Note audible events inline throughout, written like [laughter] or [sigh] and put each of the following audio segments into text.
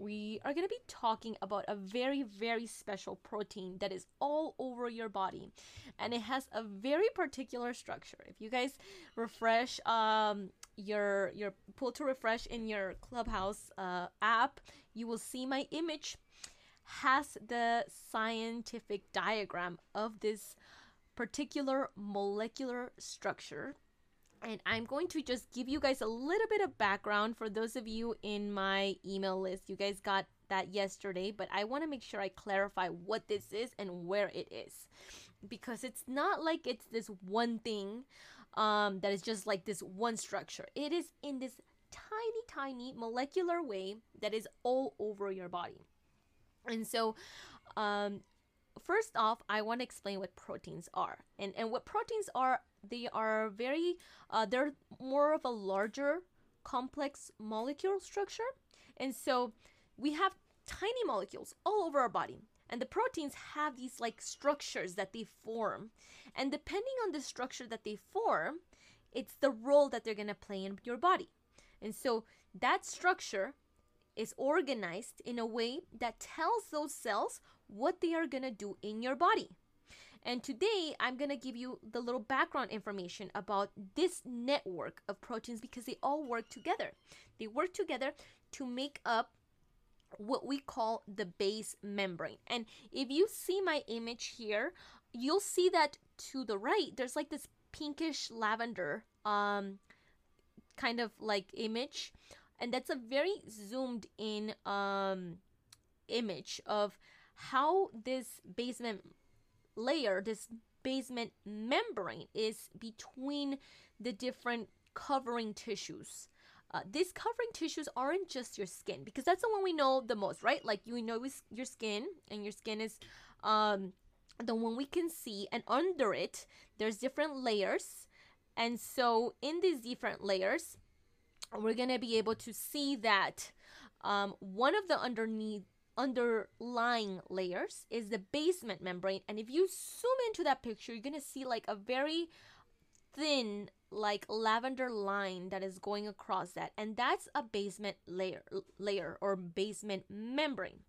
we are going to be talking about a very, very special protein that is all over your body. And it has a very particular structure. If you guys refresh um, your, your pull to refresh in your Clubhouse uh, app, you will see my image has the scientific diagram of this particular molecular structure and I'm going to just give you guys a little bit of background for those of you in my email list. You guys got that yesterday, but I want to make sure I clarify what this is and where it is. Because it's not like it's this one thing um, that is just like this one structure. It is in this tiny, tiny molecular way that is all over your body. And so, um, first off, I want to explain what proteins are. And, and what proteins are they are very uh, they're more of a larger complex molecule structure. And so we have tiny molecules all over our body. And the proteins have these like structures that they form. And depending on the structure that they form it's the role that they're going to play in your body. And so that structure is organized in a way that tells those cells what they are going to do in your body and today I'm going to give you the little background information about this network of proteins because they all work together. They work together to make up what we call the base membrane. And if you see my image here, you'll see that to the right, there's like this pinkish lavender um, kind of like image. And that's a very zoomed in um, image of how this basement layer, this basement membrane, is between the different covering tissues. Uh, these covering tissues aren't just your skin because that's the one we know the most, right? Like you know is your skin, and your skin is um, the one we can see, and under it, there's different layers. And so, in these different layers, we're gonna be able to see that um, one of the underneath underlying layers is the basement membrane. And if you zoom into that picture, you're going to see like a very thin, like lavender line that is going across that. And that's a basement layer, layer or basement membrane.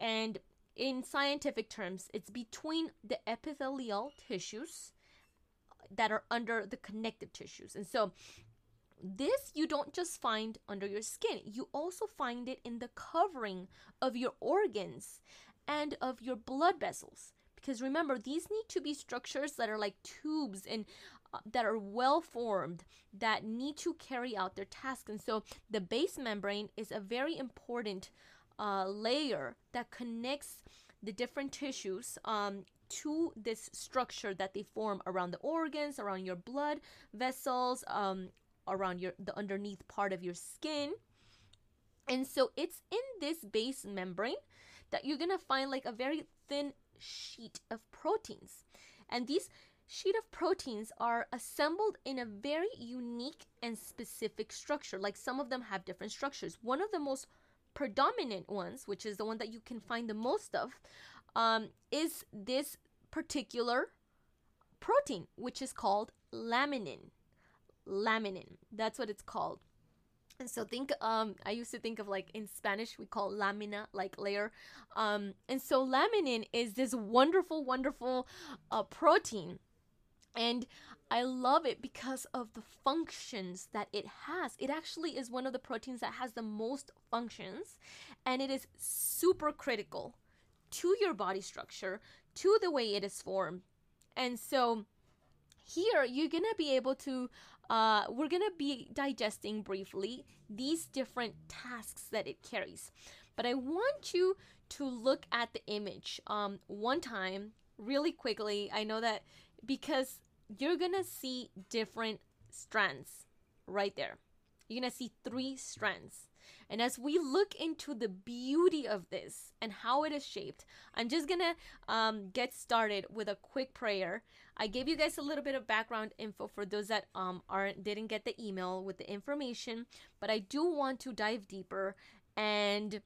And in scientific terms, it's between the epithelial tissues that are under the connective tissues. And so this you don't just find under your skin, you also find it in the covering of your organs and of your blood vessels. Because remember, these need to be structures that are like tubes and uh, that are well formed that need to carry out their task. And so the base membrane is a very important uh, layer that connects the different tissues um, to this structure that they form around the organs, around your blood vessels, um, around your the underneath part of your skin. And so it's in this base membrane that you're going to find like a very thin sheet of proteins. And these sheet of proteins are assembled in a very unique and specific structure. Like some of them have different structures. One of the most predominant ones, which is the one that you can find the most of, um, is this particular protein, which is called laminin laminin. That's what it's called. And so think um I used to think of like in Spanish we call lamina like layer. Um and so laminin is this wonderful wonderful uh protein and I love it because of the functions that it has. It actually is one of the proteins that has the most functions and it is super critical to your body structure, to the way it is formed. And so here you're gonna be able to uh, we're gonna be digesting briefly these different tasks that it carries. But i want you to look at the image um, one time really quickly. I know that because you're gonna see different strands right there. You're gonna see three strands. And as we look into the beauty of this and how it is shaped, I'm just gonna um, get started with a quick prayer. I gave you guys a little bit of background info for those that um aren't didn't get the email with the information, but I do want to dive deeper and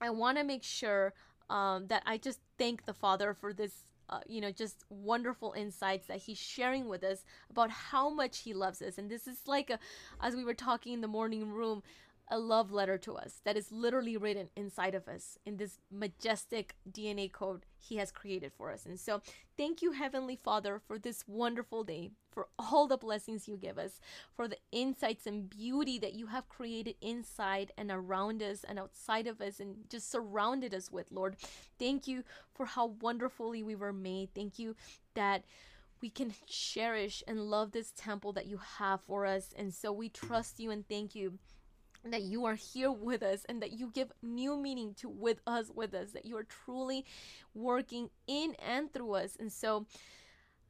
I want to make sure um, that I just thank the Father for this uh, you know, just wonderful insights that he's sharing with us about how much he loves us. And this is like, a, as we were talking in the morning room, a love letter to us that is literally written inside of us in this majestic DNA code He has created for us. And so, thank you, Heavenly Father, for this wonderful day, for all the blessings you give us, for the insights and beauty that you have created inside and around us and outside of us and just surrounded us with, Lord. Thank you for how wonderfully we were made. Thank you that we can cherish and love this temple that you have for us. And so we trust you and thank you that you are here with us and that you give new meaning to with us with us that you are truly working in and through us and so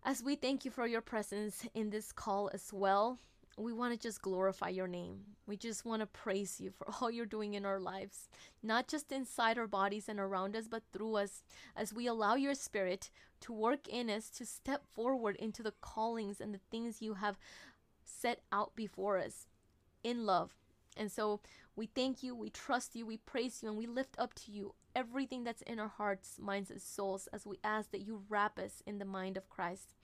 as we thank you for your presence in this call as well we want to just glorify your name. We just want to praise you for [laughs] all you're doing in our lives, not just inside our bodies and around us, but through us as we allow your spirit to work in us to step forward into the callings and the things you have set out before us in love. And so we thank you, we trust you, we praise you, and we lift up to you everything that's in our hearts, minds, and souls as we ask that you wrap us in the mind of Christ.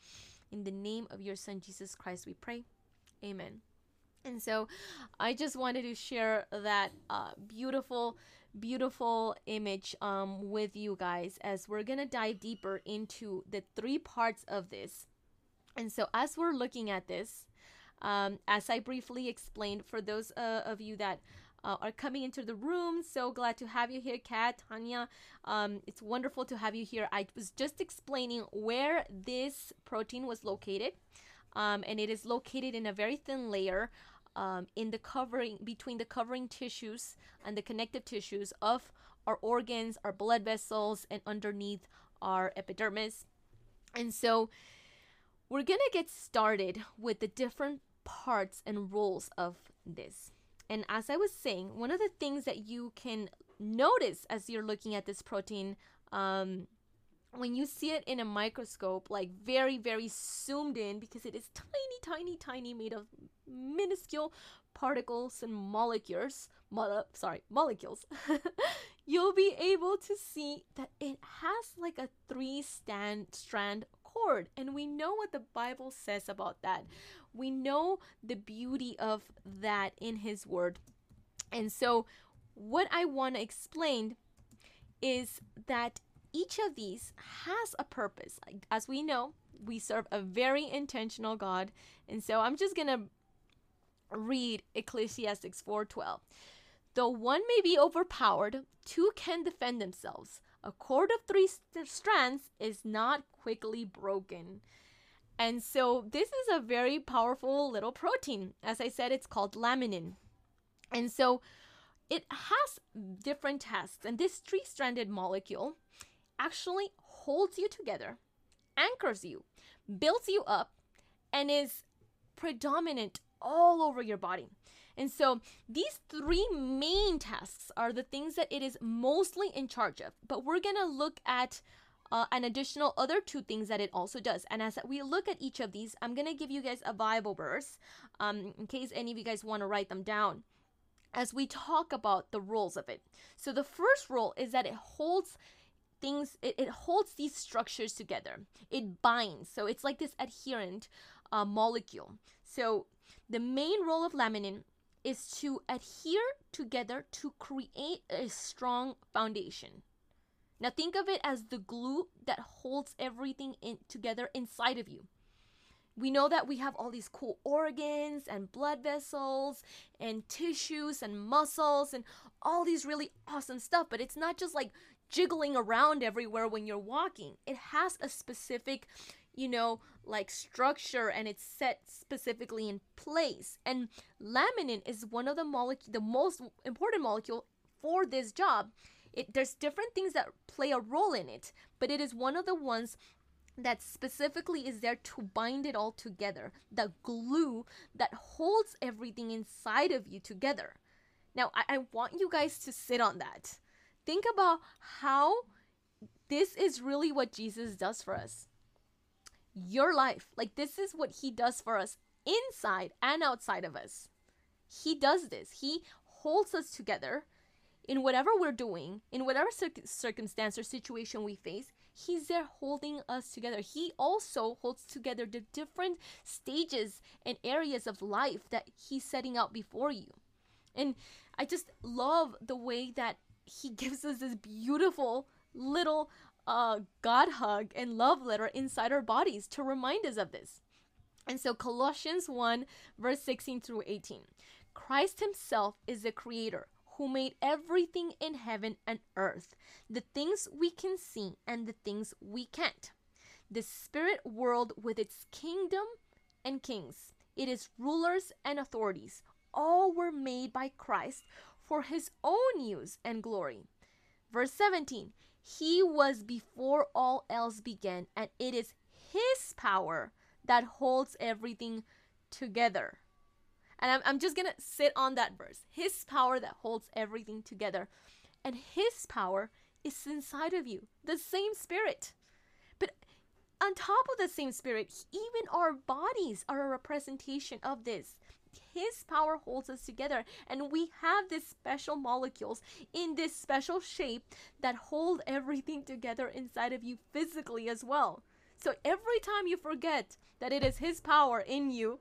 In the name of your Son, Jesus Christ, we pray. Amen. And so I just wanted to share that uh, beautiful, beautiful image um, with you guys as we're going to dive deeper into the three parts of this. And so as we're looking at this, um, as I briefly explained, for those uh, of you that uh, are coming into the room. So glad to have you here, Kat, Tanya. Um, it's wonderful to have you here. I was just explaining where this protein was located um, and it is located in a very thin layer um, in the covering between the covering tissues and the connective tissues of our organs, our blood vessels, and underneath our epidermis. And so we're gonna get started with the different parts and roles of this. And as I was saying, one of the things that you can notice as you're looking at this protein um, when you see it in a microscope, like very, very zoomed in, because it is tiny, tiny, tiny, made of minuscule particles and molecules, mo- sorry, molecules, [laughs] you'll be able to see that it has like a three stand strand cord. And we know what the Bible says about that. We know the beauty of that in His Word. And so, what I want to explain is that each of these has a purpose. As we know, we serve a very intentional God. And so I'm just going to read Ecclesiastes 4:12. Though one may be overpowered, two can defend themselves. A cord of three st- strands is not quickly broken. And so this is a very powerful little protein. As I said, it's called laminin. And so it has different tasks. And this three stranded molecule actually holds you together, anchors you, builds you up, and is predominant all over your body. And so these three main tasks are the things that it is mostly in charge of. But we're going to look at uh, an additional other two things that it also does. And as we look at each of these, I'm going to give you guys a Bible verse um, in case any of you guys want to write them down as we talk about the roles of it. So the first role is that it holds things it, it holds these structures together it binds so it's like this adherent uh, molecule so the main role of laminin is to adhere together to create a strong foundation now think of it as the glue that holds everything in together inside of you we know that we have all these cool organs and blood vessels and tissues and muscles and all these really awesome stuff but it's not just like jiggling around everywhere when you're walking. It has a specific, you know, like structure and it's set specifically in place. And laminin is one of the molecule the most important molecule for this job. It there's different things that play a role in it, but it is one of the ones that specifically is there to bind it all together. The glue that holds everything inside of you together. Now, I, I want you guys to sit on that think about how this is really what Jesus does for us. Your life, like this is what he does for us inside and outside of us. He does this. He holds us together in whatever we're doing, in whatever circumstance or situation we face. He's there holding us together. He also holds together the different stages and areas of life that he's setting out before you. And I just love the way that he [laughs] gives us this beautiful little uh, God hug and love letter inside our bodies to remind us of this. And so, Colossians 1, verse 16 through 18 Christ Himself is the Creator who made everything in heaven and earth, the things we can see and the things we can't. The spirit world with its kingdom and kings, it is rulers and authorities, all were made by Christ for his own use and glory. Verse 17 He was before all else began, and it is his power that holds everything together. And I'm, I'm just going to sit on that verse. His power that holds everything together. And his power is inside of you, the same spirit. But on top of the same spirit, even our bodies are a representation of this. His power holds us together, and we have these special molecules in this special shape that hold everything together inside of you physically as well. So every time you forget that it is His power in you,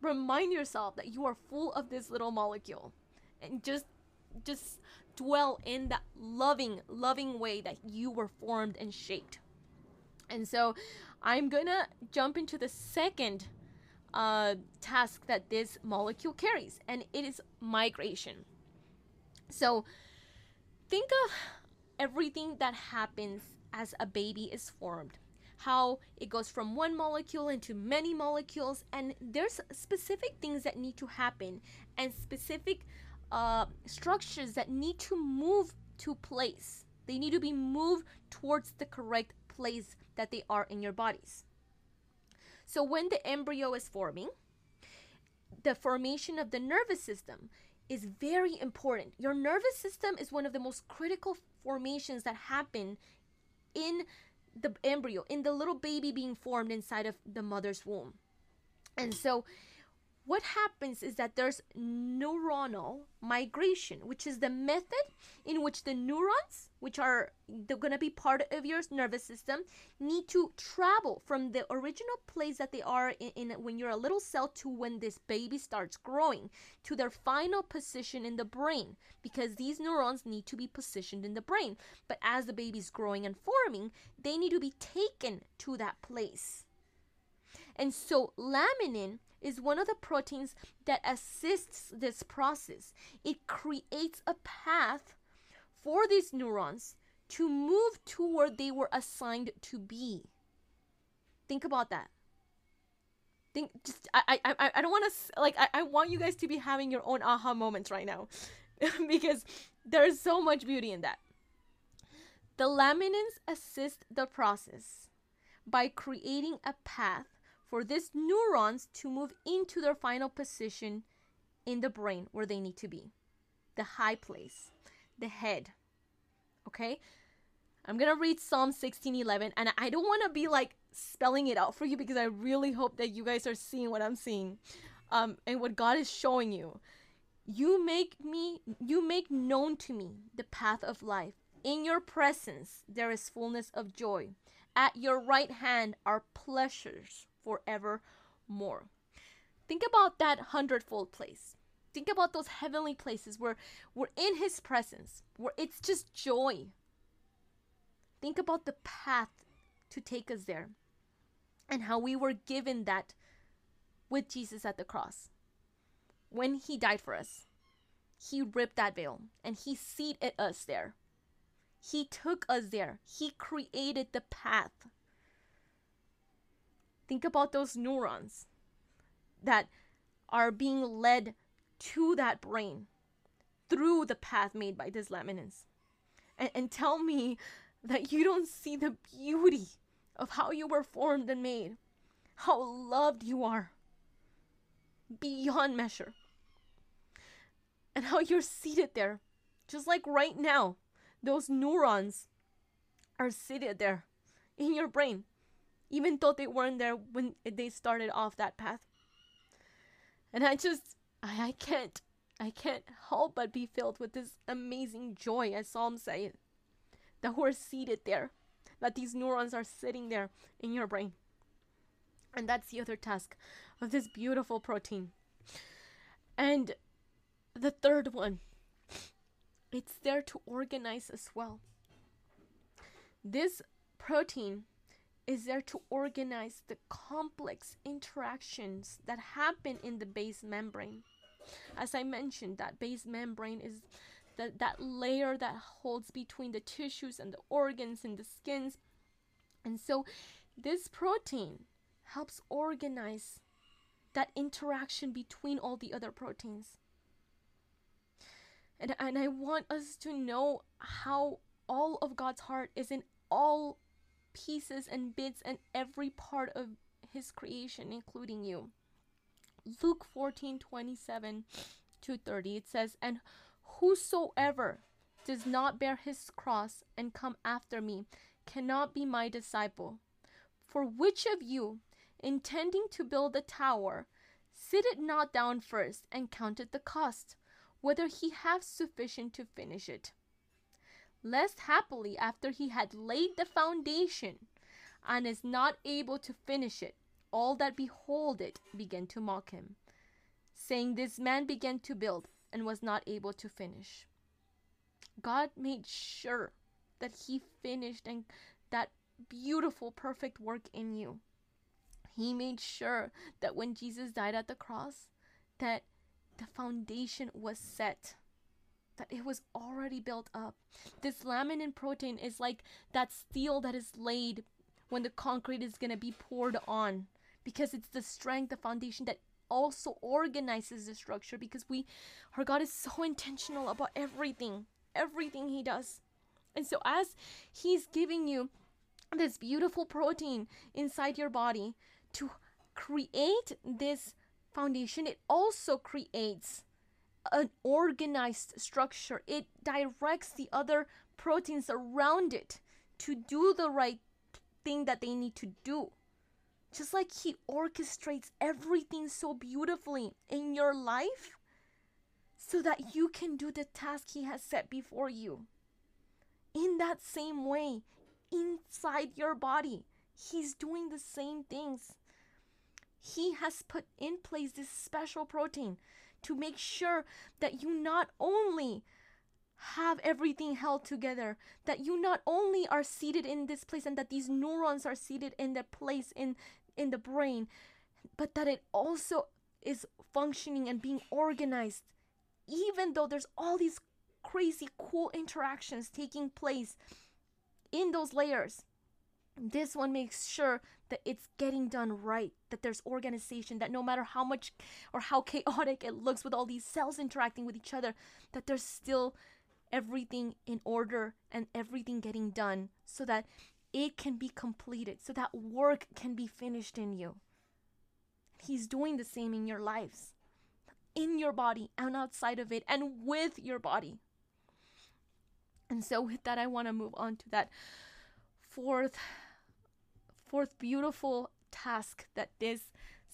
remind yourself that you are full of this little molecule. And just just dwell in that loving loving way that you were formed and shaped. And so i'm gonna jump into the second uh, task that this molecule carries and it is migration. So think of everything that happens as a baby is formed how it goes from one molecule into many molecules and there's specific things that need to happen and specific uh, structures that need to move to place they need to be moved towards the correct place that they are in your bodies so when the embryo is forming the formation of the nervous system is very important. Your nervous system is one of the most critical formations that happen in the embryo, in the little baby being formed inside of the mother's womb. And so, what happens is that there's neuronal migration, which is the method in which the neurons, which are going to be part of your nervous system, need to travel from the original place that they are in, in, when you're a little cell to when this baby starts growing to their final position in the brain because these neurons need to be positioned in the brain. But as the baby's growing and forming, they need to be taken to that place. And so laminin is one of the proteins that assists this process. It creates a path for these neurons to move to where they were assigned to be. Think about that. Think just I I I don't want to like I, I want you guys to be having your own aha moments right now [laughs] because there's so much beauty in that. The laminins assist the process by creating a path for these neurons to move into their final position in the brain where they need to be the high place, the head. Okay? I'm going to read Psalm 16:11 and I don't want to be like spelling it out for you because I really hope that you guys are seeing what I'm seeing um, and what God is showing you. You make me you make known to me the path of life. In your presence there is fullness of joy. At your right hand are pleasures forevermore. Think about that hundredfold place. Think about those heavenly places where we're in His presence, where it's just joy. Think about the path to take us there and how we were given that with Jesus at the cross. When He died for us, He ripped that veil and He seated us there. He took us there. He created the path Think about those neurons that are being led to that brain through the path made by these laminins. And, and tell me that you don't see the beauty of how you were formed and made, how loved you are beyond measure, and how you're seated there, just like right now, those neurons are seated there in your brain even though they weren't there when they started off that path. And I just, I, I can't, I can't help but be filled with this amazing joy, as Psalm says, that we're seated there, that these neurons are sitting there in your brain. And that's the other task of this beautiful protein. And the third one, it's there to organize as well. This protein is there to organize the complex interactions that happen in the base membrane. As I mentioned, that base membrane is the, that layer that holds between the tissues and the organs and the skins. And so this protein helps organize that interaction between all the other proteins. And, and I want us to know how all of God's heart is in all pieces and bits and every part of his creation, including you. Luke 14 27 to 30, it says, And whosoever does not bear his cross and come after me cannot be my disciple. For which of you, intending to build a tower, sit it not down first and counted the cost, whether he have sufficient to finish it? Lest happily after he had laid the foundation and is not able to finish it, all that behold it begin to mock him, saying, This man began to build and was not able to finish. God made sure that he finished and that beautiful, perfect work in you. He made sure that when Jesus died at the cross, that the foundation was set that it was already built up. This laminin protein is like that steel that is laid when the concrete is going to be poured on because it's the strength, the foundation that also organizes the structure because we our God is so intentional about everything, everything he does. And so as he's giving you this beautiful protein inside your body to create this foundation, it also creates an organized structure. It directs the other proteins around it to do the right thing that they need to do. Just like He orchestrates everything so beautifully in your life so that you can do the task He has set before you. In that same way, inside your body, He's doing the same things. He has put in place this special protein to make sure that you not only have everything held together, that you not only are seated in this place and that these neurons are seated in their place in, in the brain, but that it also is functioning and being organized, even though there's all these crazy cool interactions taking place in those layers. This one makes sure that it's getting done right, that there's organization, that no matter how much or how chaotic it looks with all these cells interacting with each other, that there's still everything in order and everything getting done so that it can be completed, so that work can be finished in you. He's doing the same in your lives, in your body and outside of it, and with your body. And so, with that, I want to move on to that fourth fourth beautiful task that this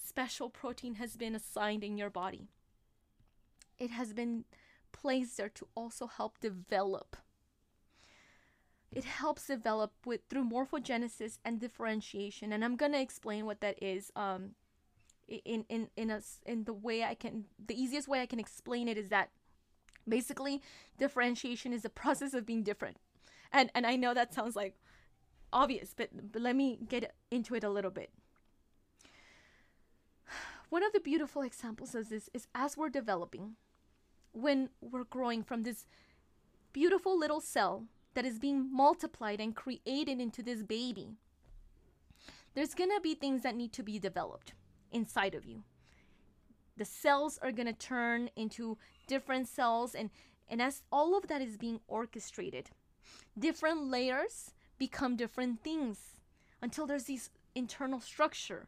special protein has been assigned in your body. It has been placed there to also help develop. It helps develop with through morphogenesis and differentiation, and I'm gonna explain what that is. Um, in in in a in the way I can the easiest way I can explain it is that basically differentiation is the process of being different, and and I know that sounds like obvious, but, but let me get into it a little bit. [sighs] One of the beautiful examples of this is as we're developing, when we're growing from this beautiful little cell that is being multiplied and created into this baby, there's gonna be things that need to be developed inside of you. The cells are gonna turn into different cells, and, and as all of that is being orchestrated, different layers become different things until there's this internal structure.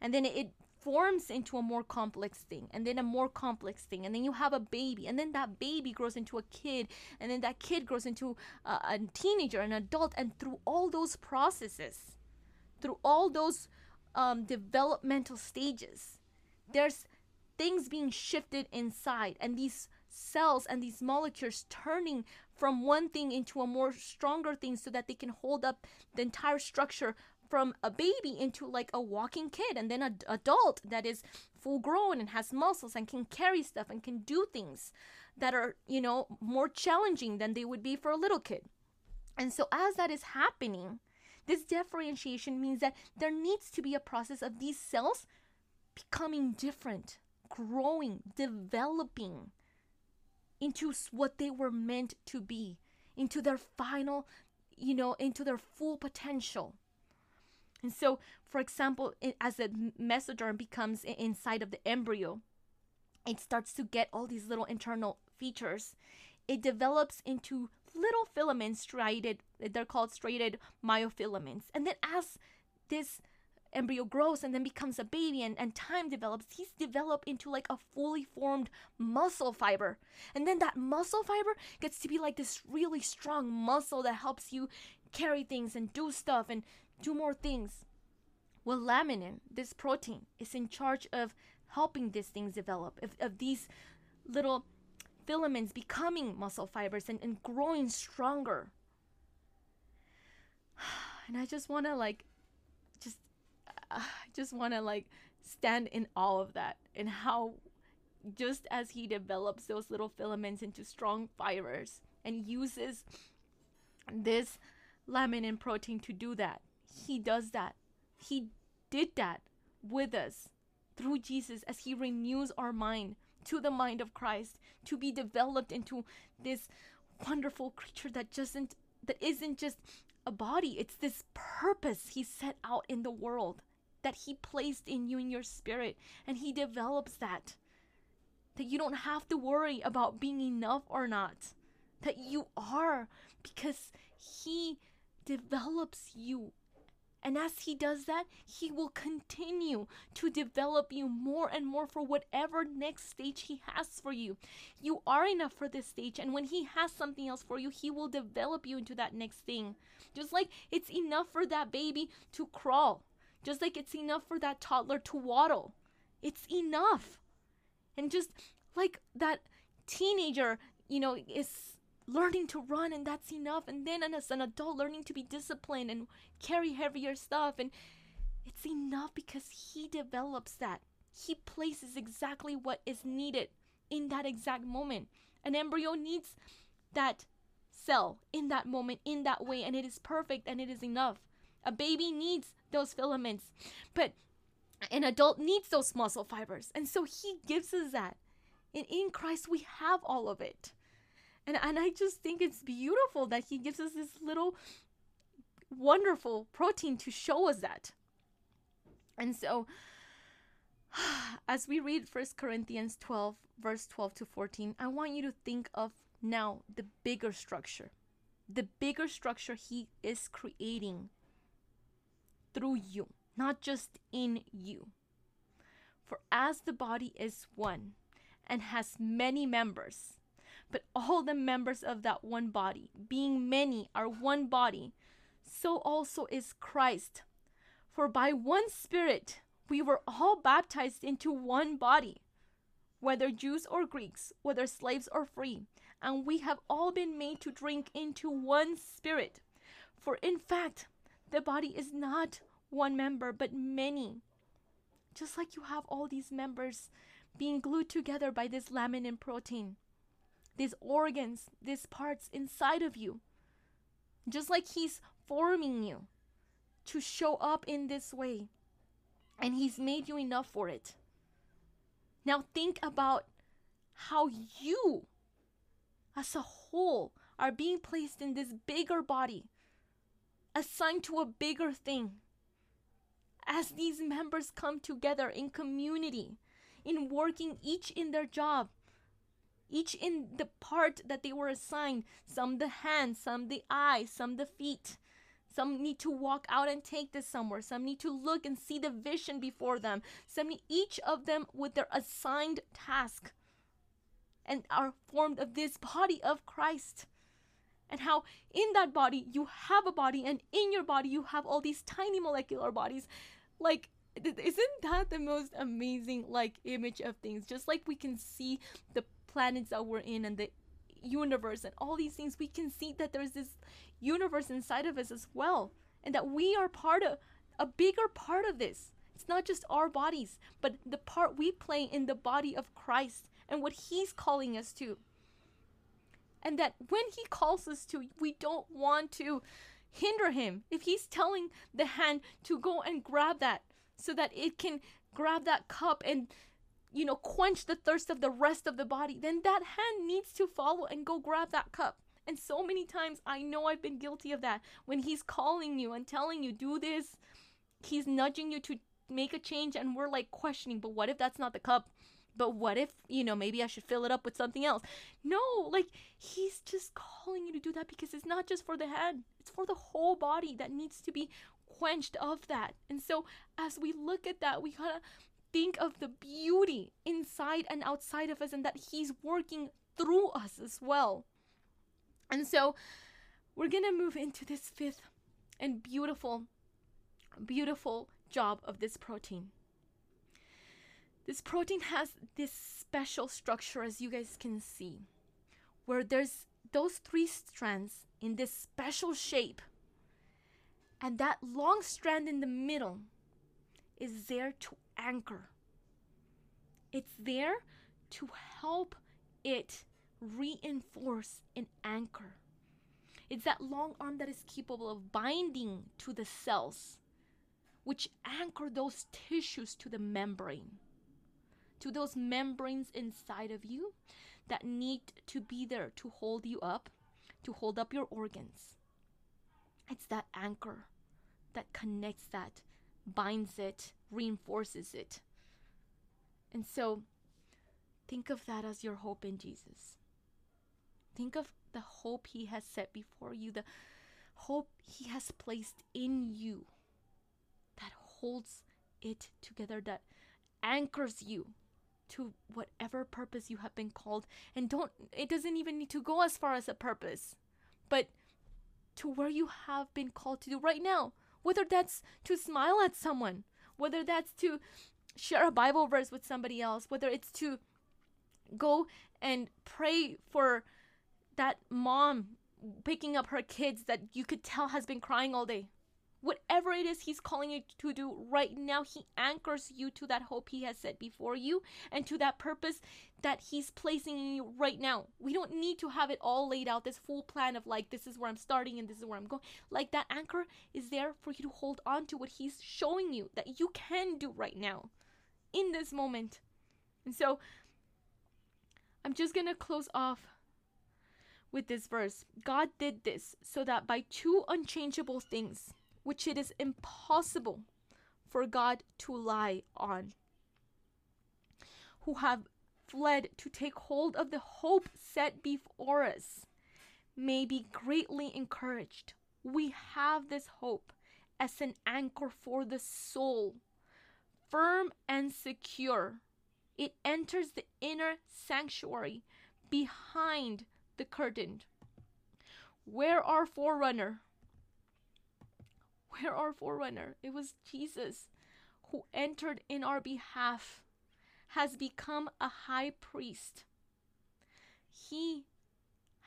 And then it forms into a more complex thing and then a more complex thing and then you have a baby and then that baby grows into a kid and then that kid grows into a, a teenager an adult and through all those processes through all those um, developmental stages there's things being shifted inside and these cells and these molecules turning from one thing into a more stronger thing so that they can hold up the entire structure from a baby into like a walking kid and then an adult that is full grown and has muscles and can carry stuff and can do things that are, you know, more challenging than they would be for a little kid. And so as that is happening, this differentiation means that there needs to be a process of these cells becoming different, growing, developing into what they were meant to be, into their final, you know, into their full potential. And so, for example, as the mesoderm becomes inside of the embryo, it starts to get all these little internal features. It develops into little filaments striated, they're called striated myofilaments. And then as this embryo grows and then becomes a baby and, and time develops, he's developed into like a fully formed muscle fiber. And then that muscle fiber gets to be like this really strong muscle that helps you carry things and do stuff and do more things. Well, laminin, this protein, is in charge of helping these things develop, of, of these little filaments becoming muscle fibers and, and growing stronger. [sighs] And I just want to like, uh, [sighs] just want to like stand in awe of that and how just as he develops those little filaments into strong fibers and uses this laminin protein to do that, he does that. He did that with us through Jesus as he renews our mind to the mind of Christ to be developed into this wonderful creature that doesn't that isn't just a body it's this purpose he set out in the world that he placed in you in your spirit and he develops that that you don't have to worry about being enough or not that you are because he develops you and as He does that, He will continue to develop you more and more for whatever next stage He has for you. You are enough for this stage, and when He has something else for you, He will develop you into that next thing. Just like it's enough for that baby to crawl, just like it's enough for that toddler to waddle. It's enough. And just like that teenager, you know, is learning to run and that's enough. And then as an adult learning to be disciplined and carry heavier stuff. And it's enough because he develops that. He places exactly what is needed in that exact moment. An embryo needs that cell in that moment in that way. And it is perfect and it is enough a baby needs those filaments but an adult needs those muscle fibers and so he gives us that and in christ we have all of it and, and I just think it's beautiful that he gives us this little wonderful protein to show us that. And so, [sighs] as we read First Corinthians 12, verse 12 to 14, I want you to think of now the bigger structure. The bigger structure he is creating through you, not just in you. For as the body is one and has many members, but all the members of that one body, being many, are one body. So also is Christ. For by one Spirit we were all baptized into one body, whether Jews or Greeks, whether slaves or free, and we have all been made to drink into one Spirit. For in fact, the body is not one member, but many. Just like you have all these members being glued together by this laminin protein these organs, these parts inside of you. Just like He's forming you to show up in this way. And He's made you enough for it. Now think about how you, as a whole, are being placed in this bigger body, assigned to a bigger thing. As these members come together in community, in working each in their job, each in the part that they were assigned some the hands some the eyes some the feet. Some need to walk out and take this somewhere. Some need to look and see the vision before them. Some need, each of them with their assigned task and are formed of this body of christ and how in that body you have a body and in your body you have all these tiny molecular bodies like isn't that the most amazing like image of things just like we can see the planets that we're in and the universe and all these things, we can see that there's this universe inside of us as well. And that we are part of a bigger part of this. It's not just our bodies, but the part we play in the body of Christ and what He's calling us to. And that when He calls us to, we don't want to hinder Him. If He's telling the hand to go and grab that so that it can grab that cup and you know, quench the thirst of the rest of the body, then that hand needs to follow and go grab that cup. And so many times I know I've been guilty of that. When he's calling you and telling you, do this, he's nudging you to make a change, and we're like questioning, but what if that's not the cup? But what if, you know, maybe I should fill it up with something else? No, like he's just calling you to do that because it's not just for the head, it's for the whole body that needs to be quenched of that. And so as we look at that, we gotta think of the beauty inside and outside of us and that he's working through us as well. And so we're to move into this fifth and beautiful, beautiful job of this protein. This protein has this special structure, as you guys can see, where there's those three strands in this special shape. And that long strand in the middle is there to anchor. It's there to help it reinforce and anchor. It's that long arm that is capable of binding to the cells, which anchor those tissues to the membrane, to those membranes inside of you that need to be there to hold you up, to hold up your organs. It's that anchor that connects that, binds it, reinforces it. And so think of that as your hope in Jesus. Think of the hope He has set before you, the hope He has placed in you that holds it together, that anchors you to whatever purpose you have been called. And don't, it doesn't even need to go as far as a purpose, but to where you have been called to do right now. Whether that's to smile at someone, whether that's to share a Bible verse with somebody else, whether it's to go and pray for that mom picking up her kids that you could tell has been crying all day. Whatever it is he's calling you to do right now, he anchors you to that hope he has set before you and to that purpose that he's placing in you right now. We don't need to have it all laid out, this full plan of like, this is where I'm starting and this is where I'm going. Like, that anchor is there for you to hold on to what he's showing you that you can do right now in this moment. And so, I'm just gonna close off with this verse. God did this so that by two unchangeable things, which it is impossible for God to lie on, who have fled to take hold of the hope set before us, may be greatly encouraged. We have this hope as an anchor for the soul, firm and secure. It enters the inner sanctuary behind the curtain. Where our forerunner? Where our forerunner? It was Jesus who entered in our behalf, has become a high priest. He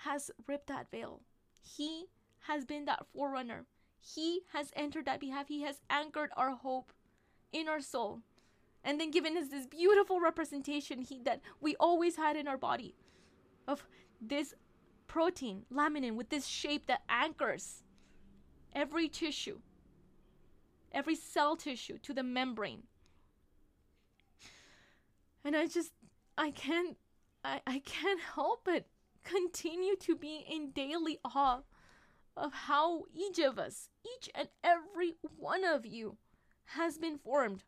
has ripped that veil. He has been that forerunner. He has entered that behalf. He has anchored our hope in our soul and then given us this beautiful representation he, that we always had in our body of this protein, laminin, with this shape that anchors every tissue, every cell tissue to the membrane. And I just, I can't, I, I can't help but continue to be in daily awe of how each of us, each and every one of you, has been formed.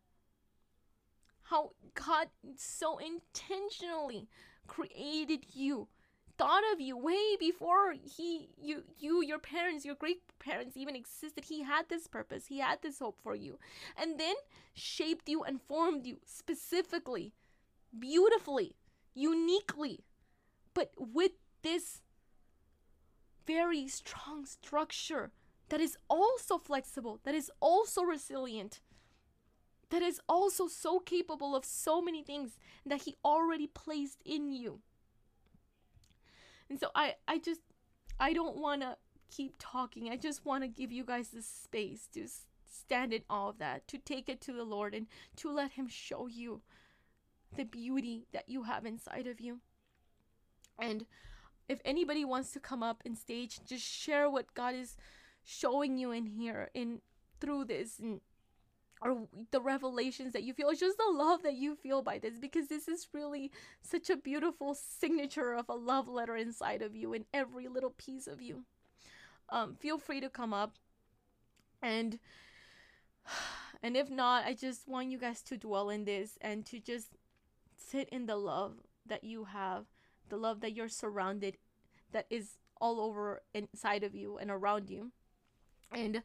How God so intentionally created you thought of you way before he you you your parents your great parents even existed. He had this purpose. He had this hope for you. And then shaped you and formed you specifically beautifully uniquely. But with this very strong structure that is also flexible that is also resilient that is also so capable of so many things that he already placed in you and so I I just I don't want to keep talking. I just want to give you guys the space to stand in all of that, to take it to the Lord and to let Him show you the beauty that you have inside of you. And if anybody wants to come up and stage, just share what God is showing you in here in through this and or the revelations that you feel it's just the love that you feel by this because this is really such a beautiful signature of a love letter inside of you in every little piece of you. Um, feel free to come up. And [sighs] and if not i just want you guys to dwell in this and to just sit in the love that you have the love that you're surrounded that is all over inside of you and around you. And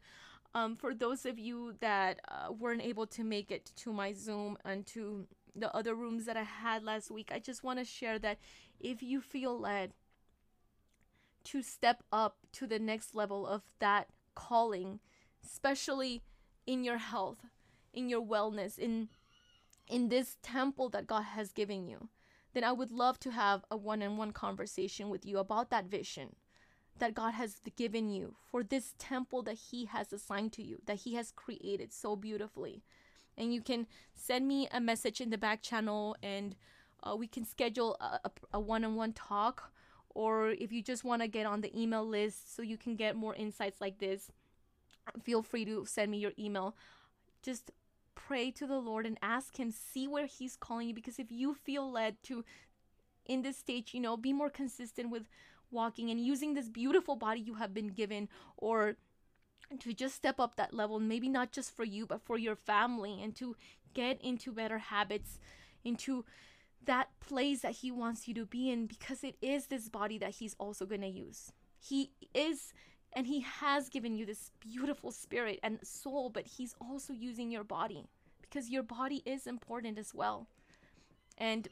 um, for those of you that uh, weren't able to make it to my zoom and to the other rooms that i had last week i just want to share that if you feel led to step up to the next level of that calling, especially in your health, in your wellness, in in this temple that God has given you, then I would love to have a one-on-one conversation with you about that vision that God has given you for this temple that he has assigned to you, that he has created so beautifully. And you can send me a message in the back channel and uh, we can schedule a, a, a one-on-one talk or if you just want to get on the email list so you can get more insights like this, feel free to send me your email. Just pray to the Lord and ask Him, see where He's calling you. Because if you feel led to, in this stage, you know, be more consistent with walking and using this beautiful body you have been given, or to just step up that level, maybe not just for you, but for your family, and to get into better habits, into that place that he wants you to be in because it is this body that he's also going to use. He is and he has given you this beautiful spirit and soul, but he's also using your body because your body is important as well. And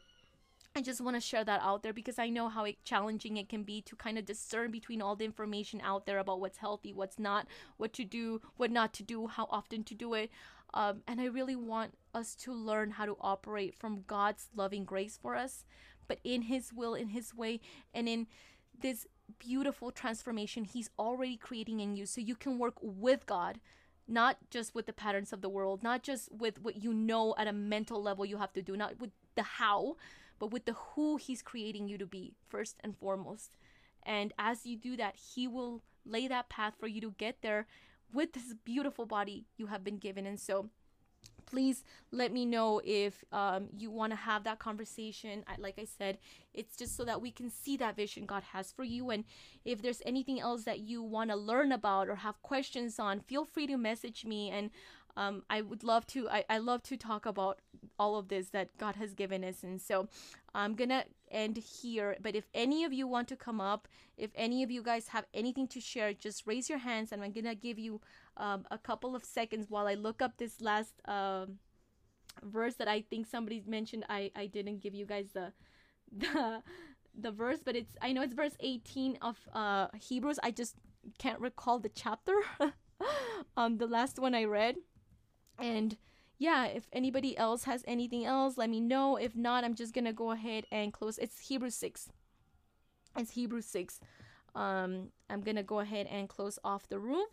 I just want to share that out there because I know how challenging it can be to kind of discern between all the information out there about what's healthy, what's not, what to do, what not to do, how often to do it. Um, and I really want us to learn how to operate from God's loving grace for us, but in His will, in His way, and in this beautiful transformation He's already creating in you so you can work with God. Not just with the patterns of the world, not just with what you know at a mental level you have to do, not with the how, but with the who He's creating you to be, first and foremost. And as you do that, He will lay that path for you to get there with this beautiful body you have been given. And so, please let me know if um, you want to have that conversation. I, like I said, it's just so that we can see that vision God has for you. And if there's anything else that you want to learn about or have questions on, feel free to message me. And um, I would love to. I, I love to talk about all of this that God has given us. And so I'm gonna end here. But if any of you want to come up, if any of you guys have anything to share, just raise your hands, and I'm gonna give you um, a couple of seconds while I look up this last um, verse that I think somebody mentioned. I I didn't give you guys the [laughs] the the verse, but it's I know it's verse 18 of uh, Hebrews. I just can't recall the chapter. [laughs] um, the last one I read. And yeah, if anybody else has anything else, let me know. If not, I'm just gonna go ahead and close. It's Hebrews 6. It's Hebrews 6. Um, I'm gonna go ahead and close off the room.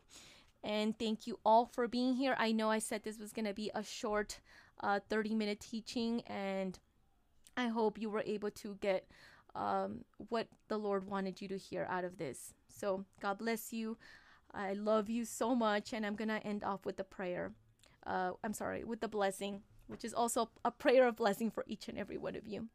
And thank you all for being here. I know I said this was gonna be a short uh, 30 minute teaching, and I hope you were able to get um, what the Lord wanted you to hear out of this. So, God bless you. I love you so much, and I'm gonna end off with a prayer uh, I'm sorry, with the blessing, which is also a prayer of blessing for each and every one of you.